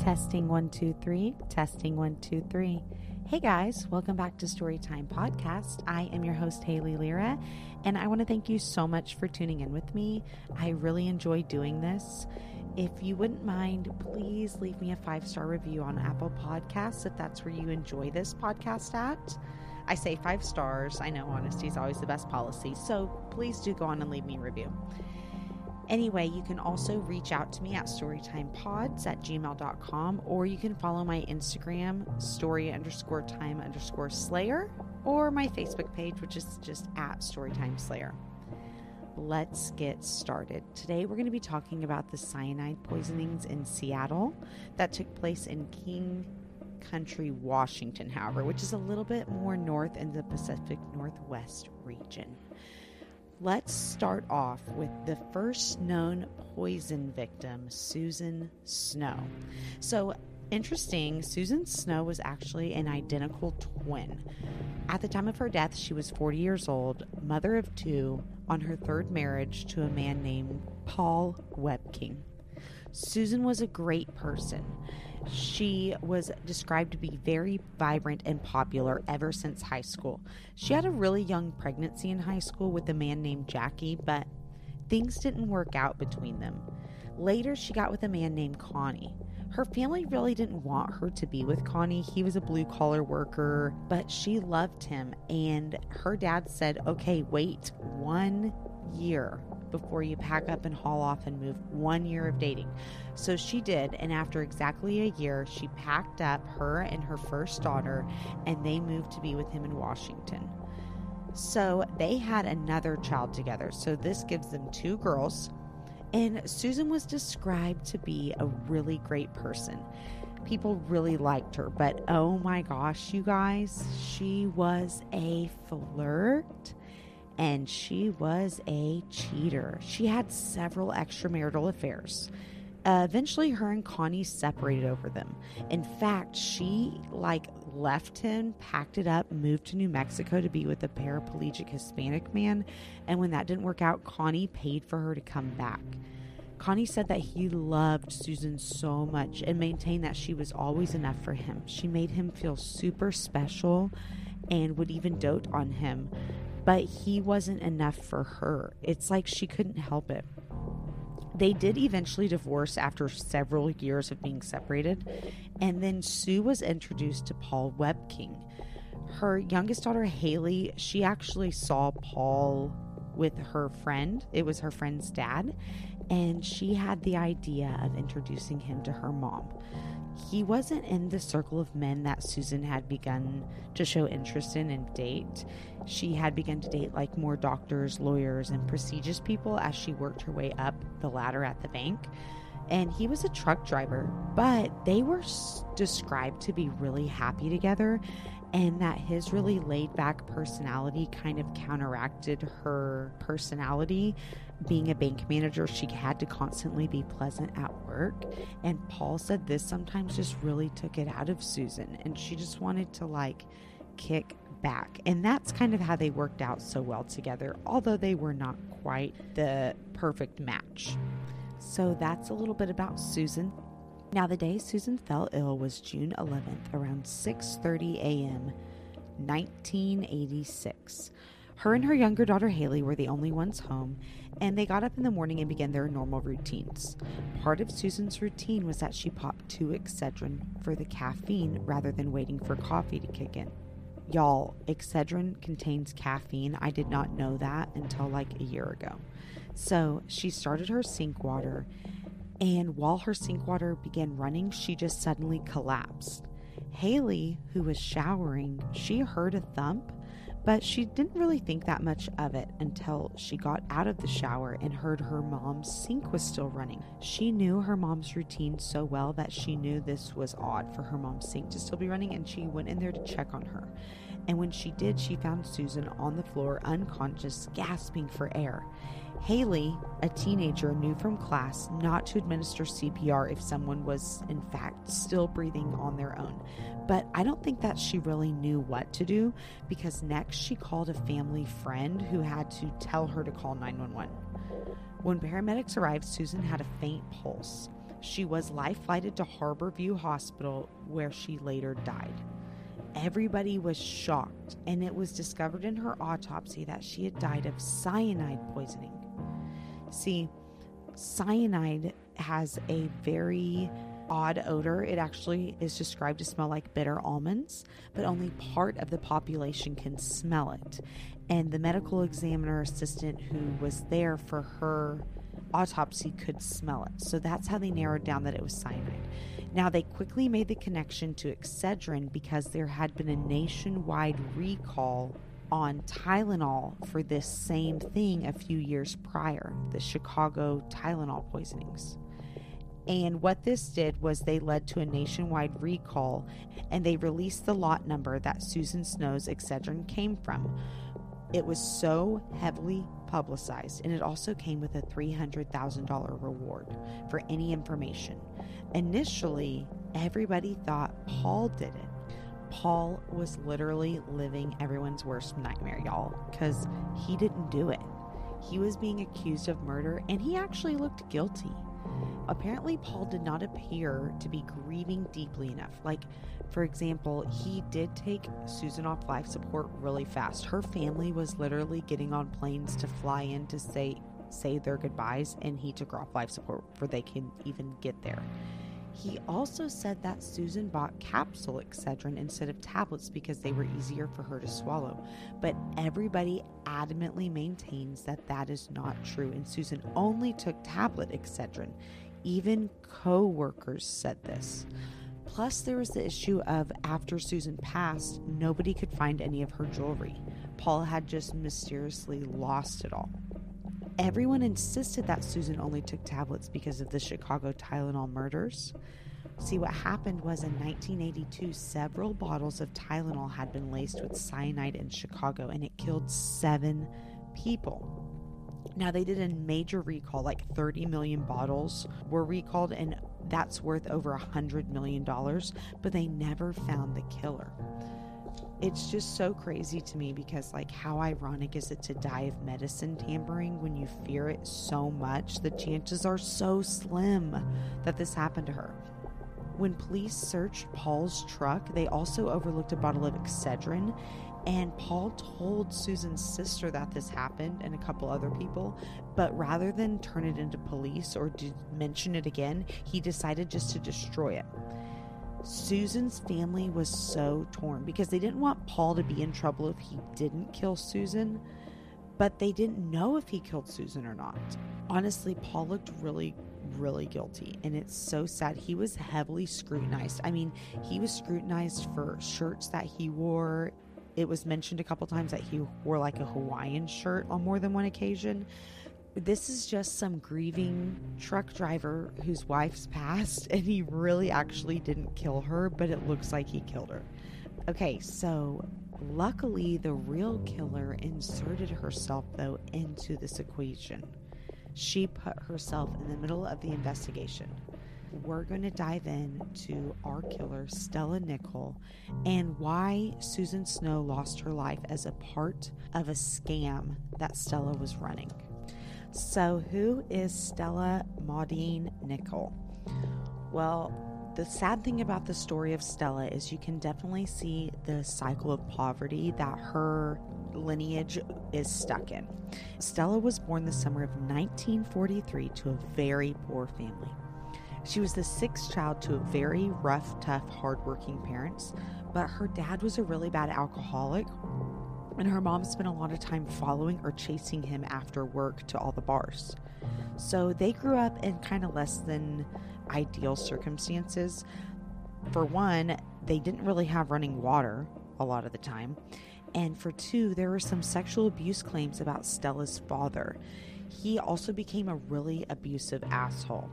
Testing one, two, three. Testing one, two, three. Hey guys, welcome back to Storytime Podcast. I am your host, Haley Lyra, and I want to thank you so much for tuning in with me. I really enjoy doing this. If you wouldn't mind, please leave me a five star review on Apple Podcasts if that's where you enjoy this podcast at. I say five stars. I know honesty is always the best policy, so please do go on and leave me a review. Anyway, you can also reach out to me at storytimepods at gmail.com or you can follow my Instagram, story underscore time underscore slayer, or my Facebook page, which is just at storytime slayer. Let's get started. Today, we're going to be talking about the cyanide poisonings in Seattle that took place in King County, Washington, however, which is a little bit more north in the Pacific Northwest region. Let's start off with the first known poison victim, Susan Snow. So, interesting, Susan Snow was actually an identical twin. At the time of her death, she was 40 years old, mother of two, on her third marriage to a man named Paul Webking. Susan was a great person. She was described to be very vibrant and popular ever since high school. She had a really young pregnancy in high school with a man named Jackie, but things didn't work out between them. Later, she got with a man named Connie. Her family really didn't want her to be with Connie. He was a blue collar worker, but she loved him. And her dad said, okay, wait one year before you pack up and haul off and move. One year of dating. So she did. And after exactly a year, she packed up her and her first daughter and they moved to be with him in Washington. So they had another child together. So this gives them two girls. And Susan was described to be a really great person. People really liked her, but oh my gosh, you guys, she was a flirt and she was a cheater. She had several extramarital affairs. Uh, eventually, her and Connie separated over them. In fact, she like left him, packed it up, moved to New Mexico to be with a paraplegic Hispanic man. And when that didn't work out, Connie paid for her to come back. Connie said that he loved Susan so much and maintained that she was always enough for him. She made him feel super special and would even dote on him but he wasn't enough for her. It's like she couldn't help it. They did eventually divorce after several years of being separated, and then Sue was introduced to Paul Webking. Her youngest daughter, Haley, she actually saw Paul with her friend. It was her friend's dad, and she had the idea of introducing him to her mom he wasn't in the circle of men that Susan had begun to show interest in and date. She had begun to date like more doctors, lawyers, and prestigious people as she worked her way up the ladder at the bank. And he was a truck driver, but they were described to be really happy together, and that his really laid back personality kind of counteracted her personality being a bank manager, she had to constantly be pleasant at work. And Paul said this sometimes just really took it out of Susan, and she just wanted to like kick back. And that's kind of how they worked out so well together, although they were not quite the perfect match. So that's a little bit about Susan. Now the day Susan fell ill was June 11th around 6:30 a.m. 1986. Her and her younger daughter Haley were the only ones home, and they got up in the morning and began their normal routines. Part of Susan's routine was that she popped two Excedrin for the caffeine rather than waiting for coffee to kick in. Y'all, Excedrin contains caffeine. I did not know that until like a year ago. So she started her sink water, and while her sink water began running, she just suddenly collapsed. Haley, who was showering, she heard a thump but she didn't really think that much of it until she got out of the shower and heard her mom's sink was still running. She knew her mom's routine so well that she knew this was odd for her mom's sink to still be running, and she went in there to check on her. And when she did, she found Susan on the floor, unconscious, gasping for air. Haley, a teenager, knew from class not to administer CPR if someone was, in fact, still breathing on their own. But I don't think that she really knew what to do because next she called a family friend who had to tell her to call 911. When paramedics arrived, Susan had a faint pulse. She was life flighted to Harborview Hospital, where she later died. Everybody was shocked, and it was discovered in her autopsy that she had died of cyanide poisoning. See, cyanide has a very odd odor. It actually is described to smell like bitter almonds, but only part of the population can smell it. And the medical examiner assistant who was there for her autopsy could smell it. So that's how they narrowed down that it was cyanide. Now, they quickly made the connection to Excedrin because there had been a nationwide recall on Tylenol for this same thing a few years prior the Chicago Tylenol poisonings. And what this did was they led to a nationwide recall and they released the lot number that Susan Snow's Excedrin came from. It was so heavily publicized, and it also came with a $300,000 reward for any information. Initially, everybody thought Paul did it. Paul was literally living everyone's worst nightmare, y'all, because he didn't do it. He was being accused of murder, and he actually looked guilty. Apparently, Paul did not appear to be grieving deeply enough. Like, for example, he did take Susan off life support really fast. Her family was literally getting on planes to fly in to say say their goodbyes, and he took her off life support before they can even get there. He also said that Susan bought capsule Excedrin instead of tablets because they were easier for her to swallow. But everybody adamantly maintains that that is not true, and Susan only took tablet Excedrin. Even co workers said this. Plus, there was the issue of after Susan passed, nobody could find any of her jewelry. Paul had just mysteriously lost it all. Everyone insisted that Susan only took tablets because of the Chicago Tylenol murders. See, what happened was in 1982, several bottles of Tylenol had been laced with cyanide in Chicago and it killed seven people. Now, they did a major recall, like 30 million bottles were recalled, and that's worth over a $100 million, but they never found the killer it's just so crazy to me because like how ironic is it to die of medicine tampering when you fear it so much? The chances are so slim that this happened to her. When police searched paul's truck they also overlooked a bottle of excedrin and paul told susan's sister that this happened and a couple other people but rather than turn it into police or mention it again he decided just to destroy it Susan's family was so torn because they didn't want Paul to be in trouble if he didn't kill Susan, but they didn't know if he killed Susan or not. Honestly, Paul looked really, really guilty, and it's so sad. He was heavily scrutinized. I mean, he was scrutinized for shirts that he wore. It was mentioned a couple times that he wore like a Hawaiian shirt on more than one occasion this is just some grieving truck driver whose wife's passed and he really actually didn't kill her, but it looks like he killed her. Okay, so luckily the real killer inserted herself though into this equation. She put herself in the middle of the investigation. We're going to dive in to our killer, Stella Nickell, and why Susan Snow lost her life as a part of a scam that Stella was running. So, who is Stella Maudine Nickell? Well, the sad thing about the story of Stella is you can definitely see the cycle of poverty that her lineage is stuck in. Stella was born the summer of 1943 to a very poor family. She was the sixth child to a very rough, tough, hardworking parents, but her dad was a really bad alcoholic and her mom spent a lot of time following or chasing him after work to all the bars. So they grew up in kind of less than ideal circumstances. For one, they didn't really have running water a lot of the time. And for two, there were some sexual abuse claims about Stella's father. He also became a really abusive asshole.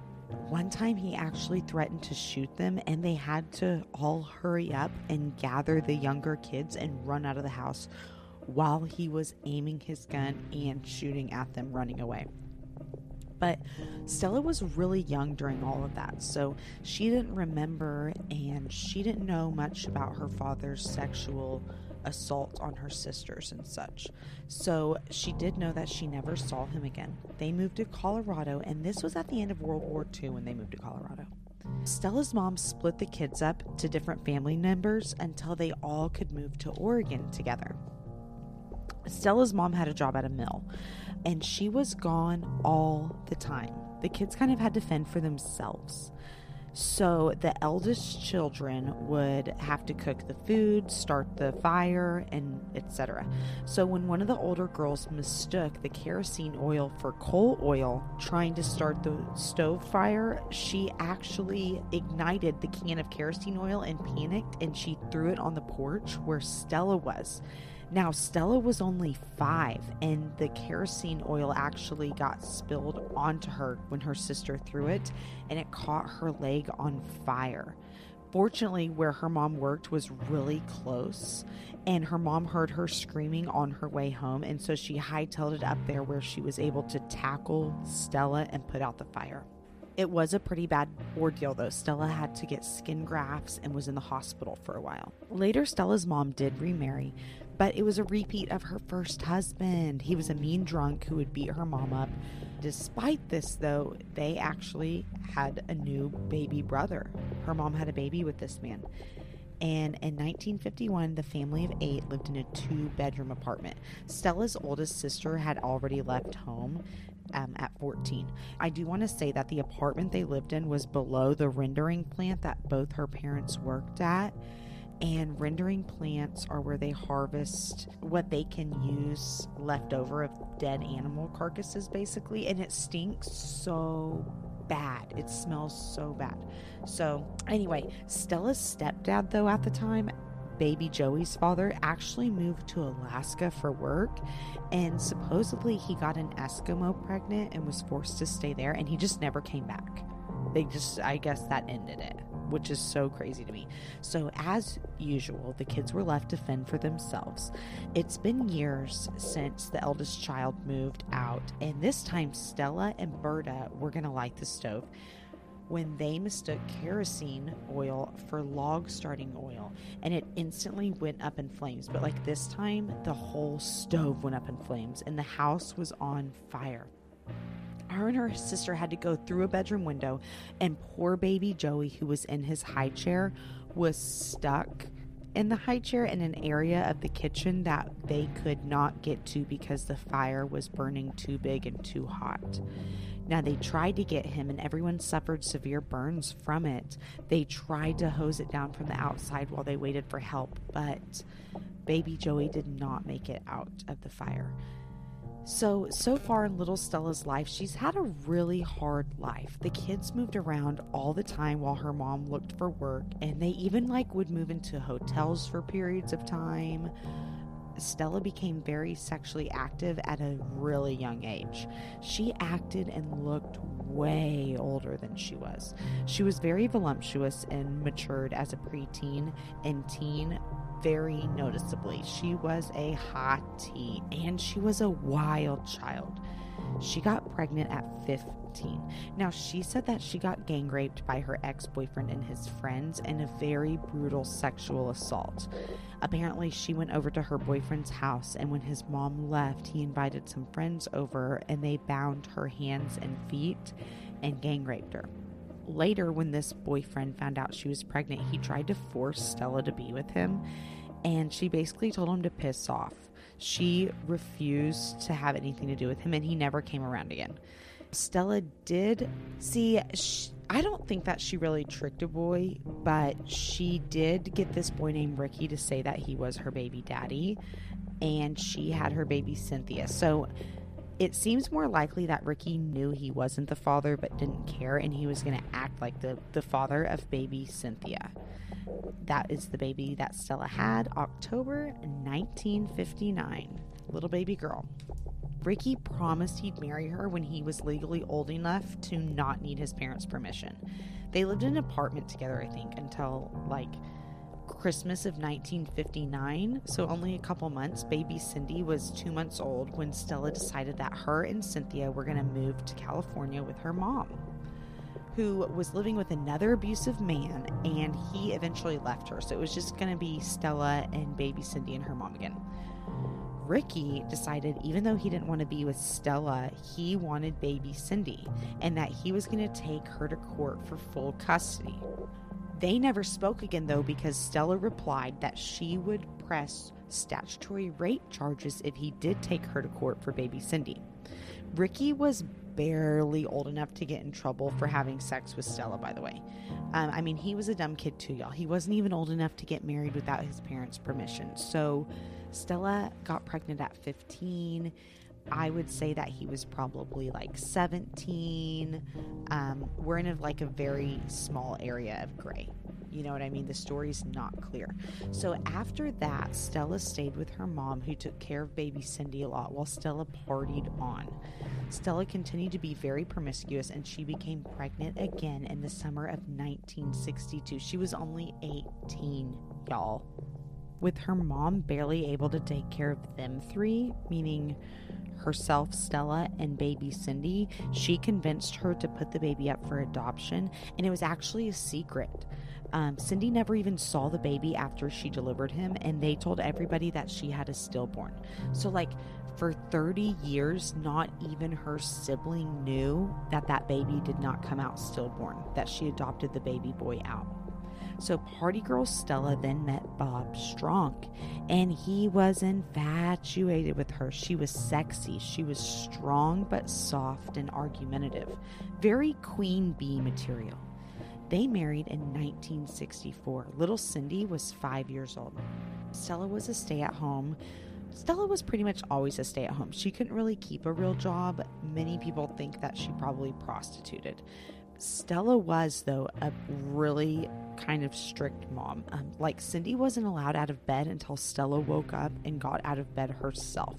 One time, he actually threatened to shoot them, and they had to all hurry up and gather the younger kids and run out of the house while he was aiming his gun and shooting at them running away. But Stella was really young during all of that, so she didn't remember and she didn't know much about her father's sexual assault on her sisters and such. So she did know that she never saw him again. They moved to Colorado, and this was at the end of World War II when they moved to Colorado. Stella's mom split the kids up to different family members until they all could move to Oregon together. Stella's mom had a job at a mill, and she was gone all the time. The kids kind of had to fend for themselves. So the eldest children would have to cook the food, start the fire, and etc. So when one of the older girls mistook the kerosene oil for coal oil trying to start the stove fire, she actually ignited the can of kerosene oil and panicked and she threw it on the porch where Stella was. Now, Stella was only five, and the kerosene oil actually got spilled onto her when her sister threw it, and it caught her leg on fire. Fortunately, where her mom worked was really close, and her mom heard her screaming on her way home, and so she hightailed it up there where she was able to tackle Stella and put out the fire. It was a pretty bad ordeal, though. Stella had to get skin grafts and was in the hospital for a while. Later, Stella's mom did remarry, but it was a repeat of her first husband. He was a mean drunk who would beat her mom up. Despite this, though, they actually had a new baby brother. Her mom had a baby with this man. And in 1951, the family of eight lived in a two bedroom apartment. Stella's oldest sister had already left home um, at 14. I do want to say that the apartment they lived in was below the rendering plant that both her parents worked at and rendering plants are where they harvest what they can use left over of dead animal carcasses basically and it stinks so bad. It smells so bad. So anyway stella's stepdad though at the time baby joey's father actually moved to alaska for work and supposedly he got an eskimo pregnant and was forced to stay there and he just never came back. They just i guess that ended it which is so crazy to me. So, as usual, the kids were left to fend for themselves. It's been years since the eldest child moved out, and this time Stella and Berta were going to light the stove when they mistook kerosene oil for log starting oil and it instantly went up in flames. But like this time, the whole stove went up in flames and the house was on fire her and her sister had to go through a bedroom window, and poor baby Joey, who was in his high chair, was stuck in the high chair in an area of the kitchen that they could not get to because the fire was burning too big and too hot. Now, they tried to get him, and everyone suffered severe burns from it. They tried to hose it down from the outside while they waited for help, but baby Joey did not make it out of the fire. So, so far in little Stella's life, she's had a really hard life. The kids moved around all the time while her mom looked for work, and they even like would move into hotels for periods of time. Stella became very sexually active at a really young age. She acted and looked way older than she was. She was very voluptuous and matured as a preteen and teen very noticeably. She was a hottie and she was a wild child. She got pregnant at 15. Now, she said that she got gang raped by her ex boyfriend and his friends in a very brutal sexual assault. Apparently, she went over to her boyfriend's house, and when his mom left, he invited some friends over and they bound her hands and feet and gang raped her. Later, when this boyfriend found out she was pregnant, he tried to force Stella to be with him, and she basically told him to piss off. She refused to have anything to do with him, and he never came around again. Stella did see. She, I don't think that she really tricked a boy, but she did get this boy named Ricky to say that he was her baby daddy, and she had her baby Cynthia. So it seems more likely that Ricky knew he wasn't the father but didn't care and he was going to act like the, the father of baby Cynthia. That is the baby that Stella had October 1959. Little baby girl. Ricky promised he'd marry her when he was legally old enough to not need his parents' permission. They lived in an apartment together, I think, until like Christmas of 1959, so only a couple months, baby Cindy was two months old when Stella decided that her and Cynthia were going to move to California with her mom, who was living with another abusive man, and he eventually left her. So it was just going to be Stella and baby Cindy and her mom again. Ricky decided, even though he didn't want to be with Stella, he wanted baby Cindy and that he was going to take her to court for full custody. They never spoke again, though, because Stella replied that she would press statutory rape charges if he did take her to court for baby Cindy. Ricky was barely old enough to get in trouble for having sex with Stella, by the way. Um, I mean, he was a dumb kid too, y'all. He wasn't even old enough to get married without his parents' permission. So Stella got pregnant at 15. I would say that he was probably like 17. Um, we're in a, like a very small area of gray. You know what I mean? The story's not clear. So after that, Stella stayed with her mom, who took care of baby Cindy a lot while Stella partied on. Stella continued to be very promiscuous and she became pregnant again in the summer of 1962. She was only 18, y'all. With her mom barely able to take care of them three, meaning herself, Stella, and baby Cindy, she convinced her to put the baby up for adoption, and it was actually a secret. Um, Cindy never even saw the baby after she delivered him, and they told everybody that she had a stillborn. So, like, for 30 years, not even her sibling knew that that baby did not come out stillborn, that she adopted the baby boy out. So, party girl Stella then met Bob Strong, and he was infatuated with her. She was sexy, she was strong but soft and argumentative, very queen bee material. They married in 1964. Little Cindy was five years old. Stella was a stay at home. Stella was pretty much always a stay at home. She couldn't really keep a real job. Many people think that she probably prostituted. Stella was, though, a really kind of strict mom. Um, like, Cindy wasn't allowed out of bed until Stella woke up and got out of bed herself.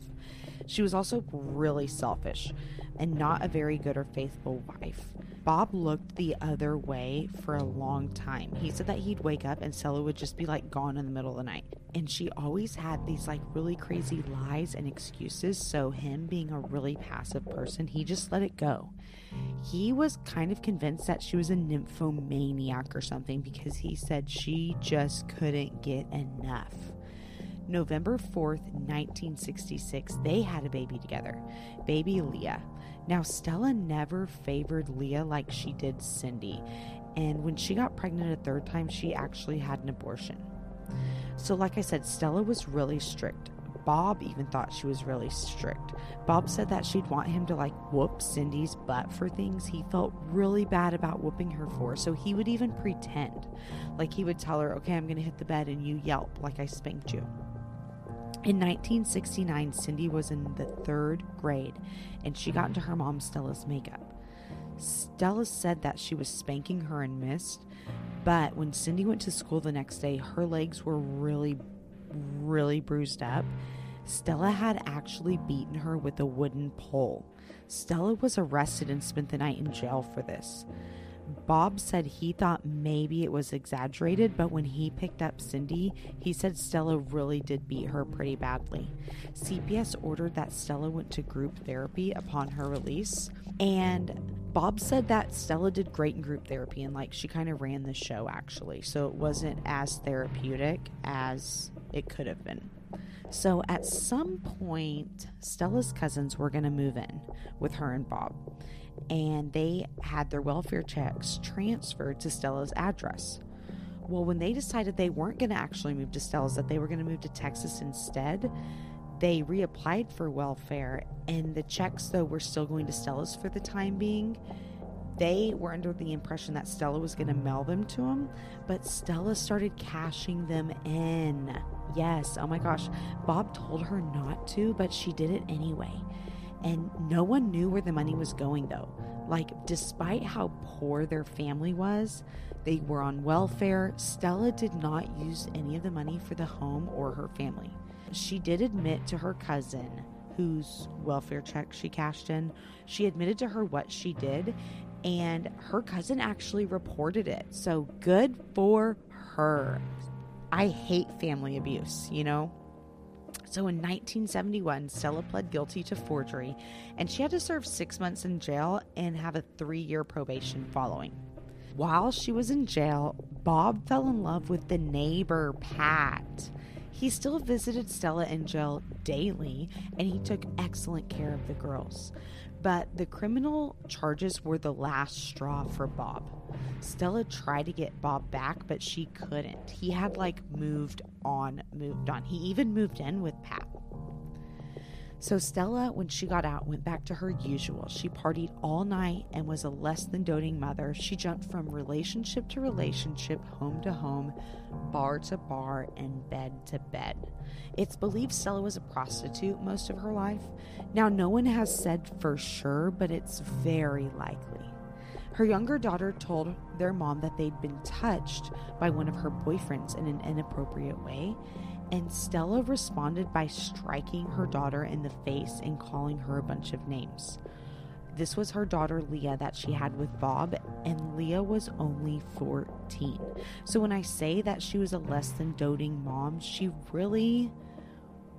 She was also really selfish and not a very good or faithful wife. Bob looked the other way for a long time. He said that he'd wake up and Stella would just be like gone in the middle of the night. And she always had these like really crazy lies and excuses. So, him being a really passive person, he just let it go. He was kind of convinced that she was a nymphomaniac or something because he said she just couldn't get enough. November 4th, 1966, they had a baby together, baby Leah. Now, Stella never favored Leah like she did Cindy, and when she got pregnant a third time, she actually had an abortion. So, like I said, Stella was really strict. Bob even thought she was really strict. Bob said that she'd want him to like whoop Cindy's butt for things he felt really bad about whooping her for. So he would even pretend. Like he would tell her, okay, I'm going to hit the bed and you yelp like I spanked you. In 1969, Cindy was in the third grade and she got mm-hmm. into her mom Stella's makeup. Stella said that she was spanking her and missed, but when Cindy went to school the next day, her legs were really, really bruised up. Stella had actually beaten her with a wooden pole. Stella was arrested and spent the night in jail for this. Bob said he thought maybe it was exaggerated, but when he picked up Cindy, he said Stella really did beat her pretty badly. CPS ordered that Stella went to group therapy upon her release, and Bob said that Stella did great in group therapy and like she kind of ran the show actually, so it wasn't as therapeutic as it could have been. So at some point, Stella's cousins were going to move in with her and Bob and they had their welfare checks transferred to Stella's address. Well, when they decided they weren't going to actually move to Stella's, that they were going to move to Texas instead, they reapplied for welfare, and the checks, though, were still going to Stella's for the time being. They were under the impression that Stella was going to mail them to them, but Stella started cashing them in. Yes, oh my gosh. Bob told her not to, but she did it anyway. And no one knew where the money was going, though. Like, despite how poor their family was, they were on welfare. Stella did not use any of the money for the home or her family. She did admit to her cousin, whose welfare check she cashed in, she admitted to her what she did, and her cousin actually reported it. So good for her. I hate family abuse, you know? So in 1971, Stella pled guilty to forgery, and she had to serve six months in jail and have a three year probation following. While she was in jail, Bob fell in love with the neighbor, Pat. He still visited Stella in jail daily and he took excellent care of the girls. But the criminal charges were the last straw for Bob. Stella tried to get Bob back, but she couldn't. He had like moved on, moved on. He even moved in with Pat. So Stella, when she got out, went back to her usual. She partied all night and was a less than doting mother. She jumped from relationship to relationship, home to home, bar to bar, and bed to bed. It's believed Stella was a prostitute most of her life. Now, no one has said for sure, but it's very likely. Her younger daughter told their mom that they'd been touched by one of her boyfriends in an inappropriate way and Stella responded by striking her daughter in the face and calling her a bunch of names. This was her daughter Leah that she had with Bob, and Leah was only 14. So when I say that she was a less than doting mom, she really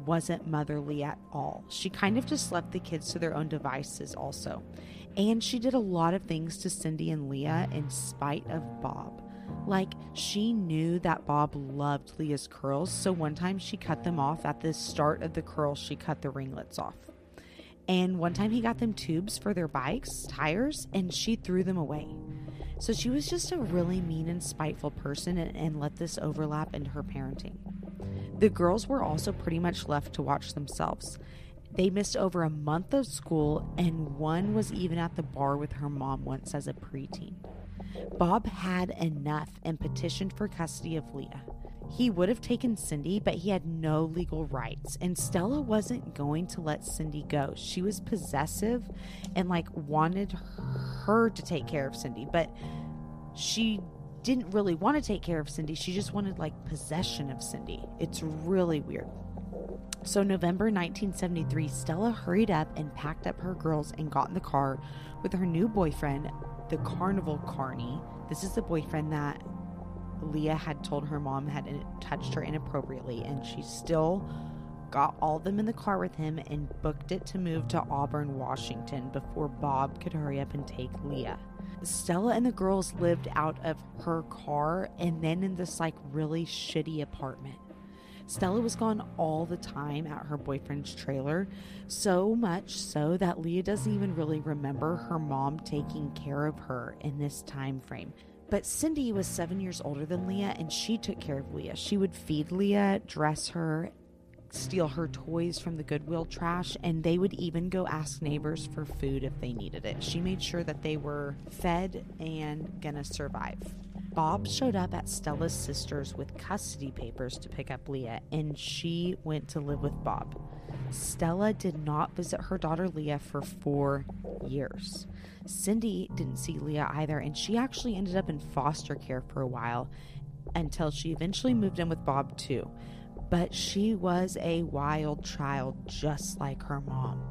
wasn't motherly at all. She kind of just left the kids to their own devices, also. And she did a lot of things to Cindy and Leah in spite of Bob. Like, she knew that Bob loved Leah's curls, so one time she cut them off. At the start of the curls, she cut the ringlets off. And one time he got them tubes for their bikes, tires, and she threw them away. So she was just a really mean and spiteful person and, and let this overlap into her parenting. The girls were also pretty much left to watch themselves. They missed over a month of school, and one was even at the bar with her mom once as a preteen. Bob had enough and petitioned for custody of Leah. He would have taken Cindy, but he had no legal rights. And Stella wasn't going to let Cindy go. She was possessive and like wanted her to take care of Cindy, but she didn't really want to take care of Cindy. She just wanted like possession of Cindy. It's really weird. So, November 1973, Stella hurried up and packed up her girls and got in the car with her new boyfriend, the carnival carney. This is the boyfriend that Leah had told her mom had touched her inappropriately, and she still got all of them in the car with him and booked it to move to Auburn, Washington before Bob could hurry up and take Leah. Stella and the girls lived out of her car and then in this like really shitty apartment. Stella was gone all the time at her boyfriend's trailer, so much so that Leah doesn't even really remember her mom taking care of her in this time frame. But Cindy was seven years older than Leah, and she took care of Leah. She would feed Leah, dress her, steal her toys from the Goodwill trash, and they would even go ask neighbors for food if they needed it. She made sure that they were fed and gonna survive. Bob showed up at Stella's sister's with custody papers to pick up Leah, and she went to live with Bob. Stella did not visit her daughter Leah for four years. Cindy didn't see Leah either, and she actually ended up in foster care for a while until she eventually moved in with Bob, too. But she was a wild child, just like her mom.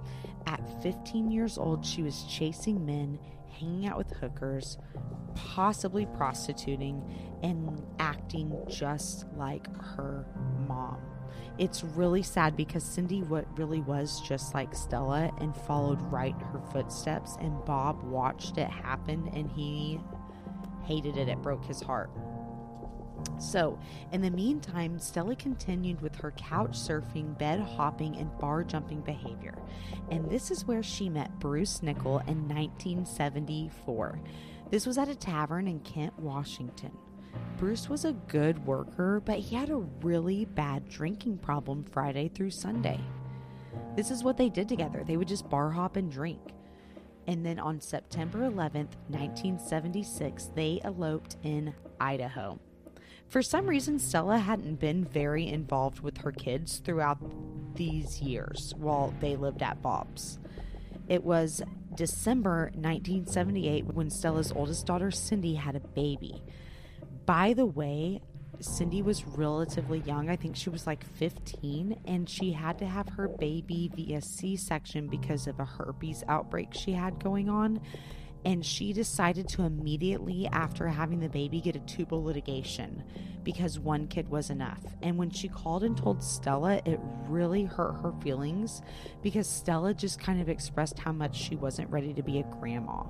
At 15 years old, she was chasing men hanging out with hookers, possibly prostituting, and acting just like her mom. It's really sad because Cindy what really was just like Stella and followed right her footsteps and Bob watched it happen and he hated it. It broke his heart. So, in the meantime, Stella continued with her couch surfing, bed hopping, and bar jumping behavior. And this is where she met Bruce Nickell in 1974. This was at a tavern in Kent, Washington. Bruce was a good worker, but he had a really bad drinking problem Friday through Sunday. This is what they did together. They would just bar hop and drink. And then on September 11th, 1976, they eloped in Idaho. For some reason, Stella hadn't been very involved with her kids throughout these years while they lived at Bob's. It was December 1978 when Stella's oldest daughter, Cindy, had a baby. By the way, Cindy was relatively young. I think she was like 15, and she had to have her baby via C section because of a herpes outbreak she had going on and she decided to immediately after having the baby get a tubal litigation because one kid was enough. And when she called and told Stella, it really hurt her feelings because Stella just kind of expressed how much she wasn't ready to be a grandma.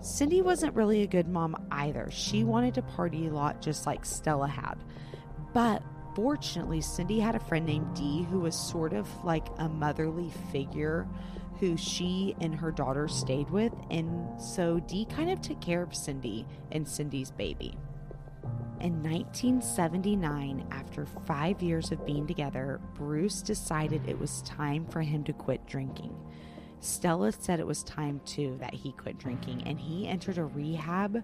Cindy wasn't really a good mom either. She wanted to party a lot just like Stella had. But fortunately, Cindy had a friend named Dee who was sort of like a motherly figure who she and her daughter stayed with. And so Dee kind of took care of Cindy and Cindy's baby. In 1979, after five years of being together, Bruce decided it was time for him to quit drinking. Stella said it was time too that he quit drinking and he entered a rehab.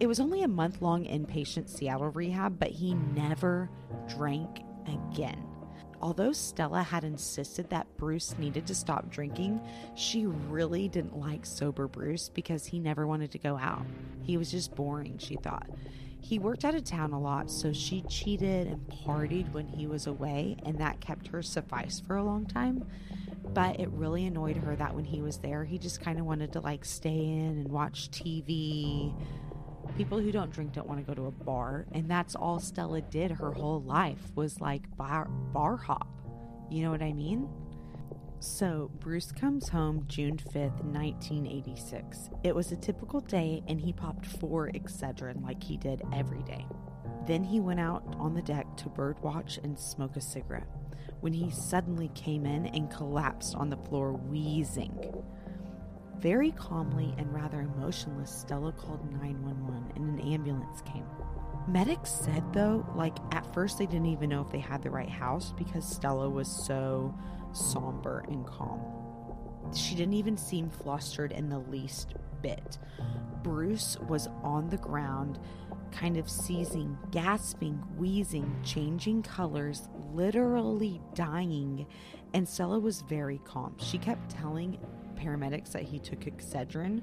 It was only a month long inpatient Seattle rehab, but he never drank again. Although Stella had insisted that Bruce needed to stop drinking, she really didn't like sober Bruce because he never wanted to go out. He was just boring, she thought. He worked out of town a lot, so she cheated and partied when he was away, and that kept her suffice for a long time. But it really annoyed her that when he was there, he just kind of wanted to like stay in and watch TV. People who don't drink don't want to go to a bar, and that's all Stella did her whole life was like bar bar hop. You know what I mean? So, Bruce comes home June 5th, 1986. It was a typical day, and he popped four Excedrin like he did every day. Then he went out on the deck to birdwatch and smoke a cigarette when he suddenly came in and collapsed on the floor, wheezing. Very calmly and rather emotionless, Stella called 911 and an ambulance came. Medics said, though, like at first they didn't even know if they had the right house because Stella was so somber and calm. She didn't even seem flustered in the least bit. Bruce was on the ground, kind of seizing, gasping, wheezing, changing colors, literally dying. And Stella was very calm. She kept telling paramedics that he took Excedrin,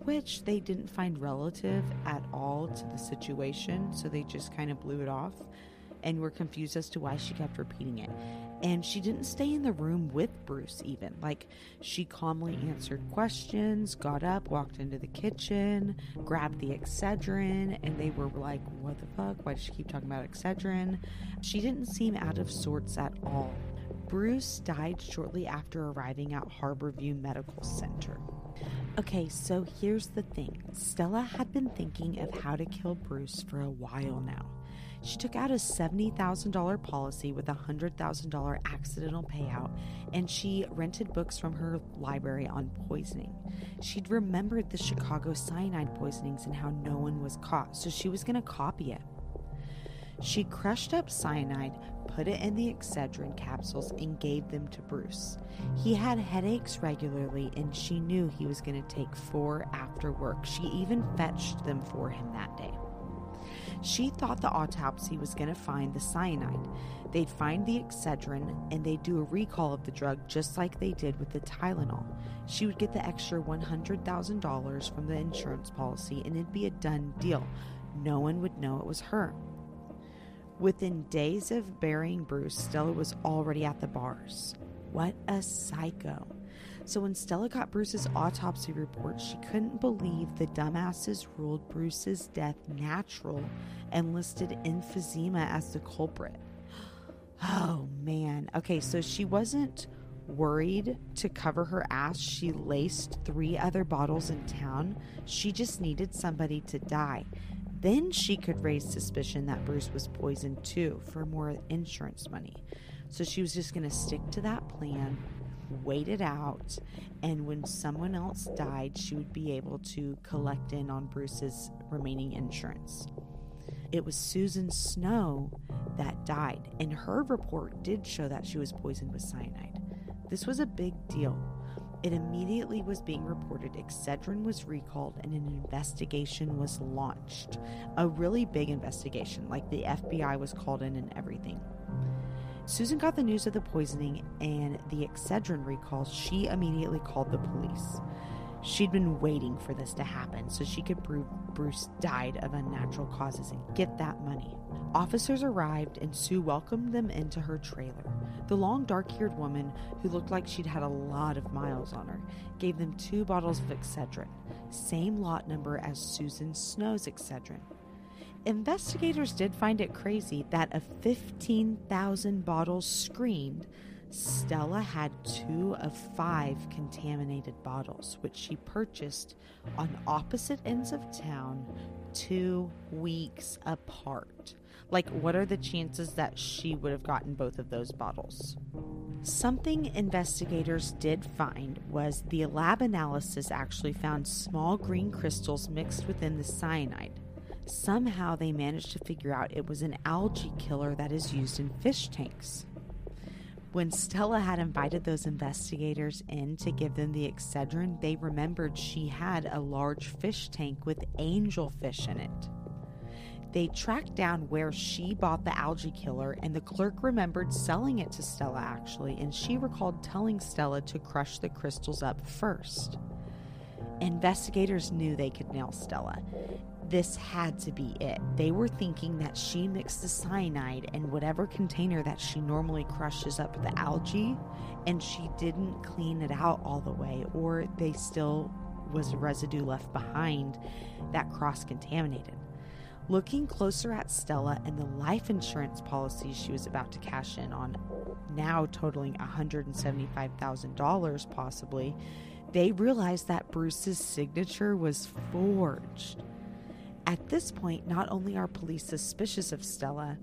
which they didn't find relative at all to the situation. So they just kind of blew it off and were confused as to why she kept repeating it. And she didn't stay in the room with Bruce, even. Like, she calmly answered questions, got up, walked into the kitchen, grabbed the Excedrin, and they were like, What the fuck? Why does she keep talking about Excedrin? She didn't seem out of sorts at all. Bruce died shortly after arriving at Harborview Medical Center. Okay, so here's the thing Stella had been thinking of how to kill Bruce for a while now. She took out a $70,000 policy with a $100,000 accidental payout, and she rented books from her library on poisoning. She'd remembered the Chicago cyanide poisonings and how no one was caught, so she was going to copy it. She crushed up cyanide, put it in the Excedrin capsules, and gave them to Bruce. He had headaches regularly, and she knew he was going to take four after work. She even fetched them for him that day. She thought the autopsy was going to find the cyanide. They'd find the Excedrin and they'd do a recall of the drug just like they did with the Tylenol. She would get the extra $100,000 from the insurance policy and it'd be a done deal. No one would know it was her. Within days of burying Bruce, Stella was already at the bars. What a psycho. So when Stella got Bruce's autopsy report, she couldn't believe the dumbasses ruled Bruce's death natural and listed emphysema as the culprit. Oh man. Okay, so she wasn't worried to cover her ass. She laced three other bottles in town. She just needed somebody to die. Then she could raise suspicion that Bruce was poisoned too for more insurance money. So she was just going to stick to that plan wait it out, and when someone else died, she would be able to collect in on Bruce's remaining insurance. It was Susan Snow that died, and her report did show that she was poisoned with cyanide. This was a big deal. It immediately was being reported Excedrin was recalled and an investigation was launched. A really big investigation, like the FBI was called in and everything. Susan got the news of the poisoning and the Excedrin recall. She immediately called the police. She'd been waiting for this to happen so she could prove Bruce died of unnatural causes and get that money. Officers arrived and Sue welcomed them into her trailer. The long, dark haired woman, who looked like she'd had a lot of miles on her, gave them two bottles of Excedrin, same lot number as Susan Snow's Excedrin. Investigators did find it crazy that of 15,000 bottles screened, Stella had two of five contaminated bottles, which she purchased on opposite ends of town two weeks apart. Like, what are the chances that she would have gotten both of those bottles? Something investigators did find was the lab analysis actually found small green crystals mixed within the cyanide. Somehow they managed to figure out it was an algae killer that is used in fish tanks. When Stella had invited those investigators in to give them the Excedrin, they remembered she had a large fish tank with angelfish in it. They tracked down where she bought the algae killer, and the clerk remembered selling it to Stella actually, and she recalled telling Stella to crush the crystals up first. Investigators knew they could nail Stella, this had to be it. They were thinking that she mixed the cyanide in whatever container that she normally crushes up the algae and she didn't clean it out all the way, or they still was residue left behind that cross contaminated. Looking closer at Stella and the life insurance policy she was about to cash in on, now totaling $175,000 possibly, they realized that Bruce's signature was forged. At this point, not only are police suspicious of Stella,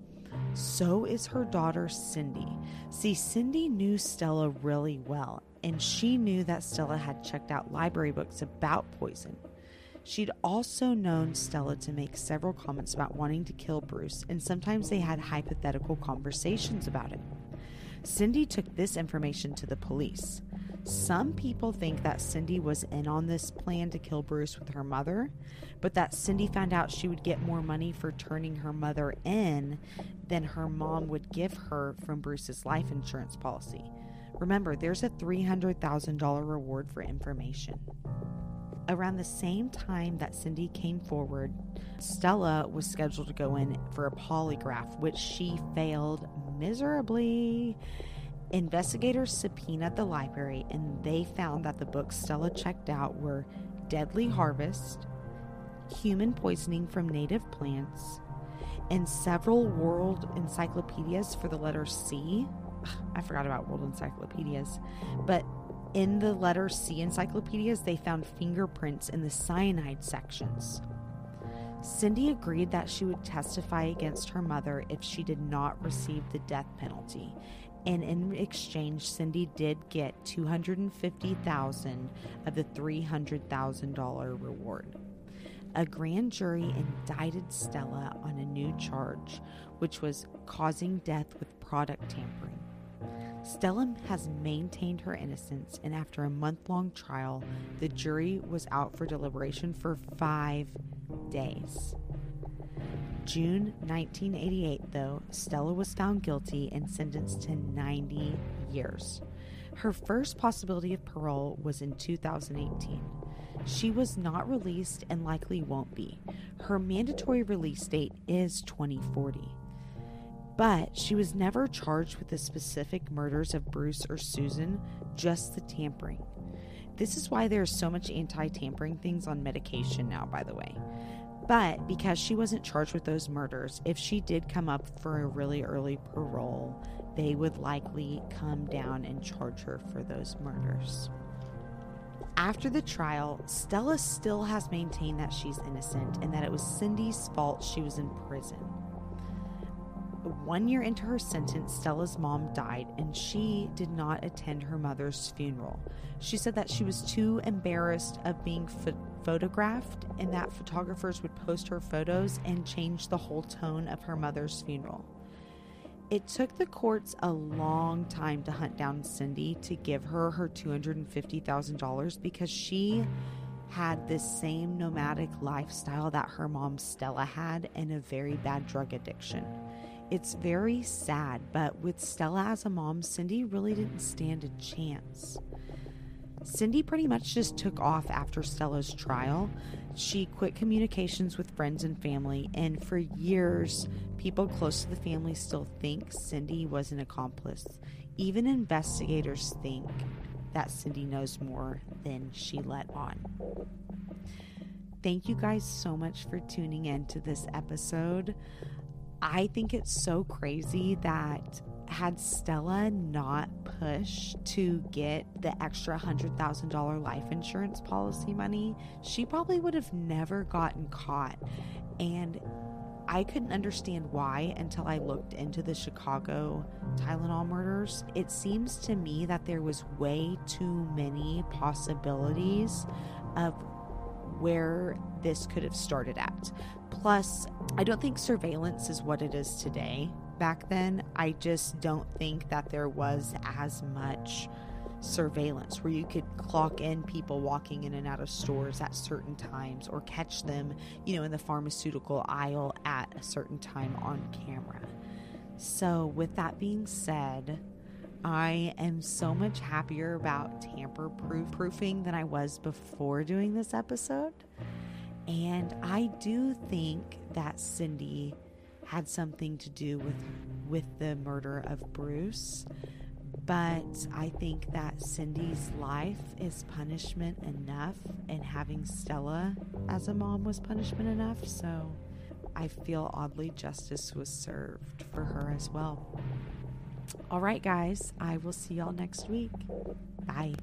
so is her daughter Cindy. See, Cindy knew Stella really well, and she knew that Stella had checked out library books about poison. She'd also known Stella to make several comments about wanting to kill Bruce, and sometimes they had hypothetical conversations about it. Cindy took this information to the police. Some people think that Cindy was in on this plan to kill Bruce with her mother, but that Cindy found out she would get more money for turning her mother in than her mom would give her from Bruce's life insurance policy. Remember, there's a $300,000 reward for information. Around the same time that Cindy came forward, Stella was scheduled to go in for a polygraph, which she failed miserably. Investigators subpoenaed the library and they found that the books Stella checked out were Deadly Harvest, Human Poisoning from Native Plants, and several world encyclopedias for the letter C. I forgot about world encyclopedias, but in the letter C encyclopedias, they found fingerprints in the cyanide sections. Cindy agreed that she would testify against her mother if she did not receive the death penalty. And in exchange, Cindy did get 250,000 of the $300,000 reward. A grand jury indicted Stella on a new charge, which was causing death with product tampering. Stella has maintained her innocence, and after a month long trial, the jury was out for deliberation for five days. June 1988, though, Stella was found guilty and sentenced to 90 years. Her first possibility of parole was in 2018. She was not released and likely won't be. Her mandatory release date is 2040 but she was never charged with the specific murders of Bruce or Susan, just the tampering. This is why there's so much anti tampering things on medication now, by the way. But because she wasn't charged with those murders, if she did come up for a really early parole, they would likely come down and charge her for those murders. After the trial, Stella still has maintained that she's innocent and that it was Cindy's fault she was in prison. One year into her sentence, Stella's mom died, and she did not attend her mother's funeral. She said that she was too embarrassed of being photographed and that photographers would post her photos and change the whole tone of her mother's funeral. It took the courts a long time to hunt down Cindy to give her her $250,000 because she had this same nomadic lifestyle that her mom Stella had and a very bad drug addiction. It's very sad, but with Stella as a mom, Cindy really didn't stand a chance. Cindy pretty much just took off after Stella's trial. She quit communications with friends and family, and for years, people close to the family still think Cindy was an accomplice. Even investigators think that Cindy knows more than she let on. Thank you guys so much for tuning in to this episode. I think it's so crazy that had Stella not pushed to get the extra $100,000 life insurance policy money, she probably would have never gotten caught. And I couldn't understand why until I looked into the Chicago Tylenol murders. It seems to me that there was way too many possibilities of where this could have started at. Plus, I don't think surveillance is what it is today. Back then, I just don't think that there was as much surveillance where you could clock in people walking in and out of stores at certain times or catch them, you know, in the pharmaceutical aisle at a certain time on camera. So, with that being said, I am so much happier about tamper proofing than I was before doing this episode. And I do think that Cindy had something to do with with the murder of Bruce. But I think that Cindy's life is punishment enough, and having Stella as a mom was punishment enough. So I feel oddly justice was served for her as well. All right, guys, I will see y'all next week. Bye.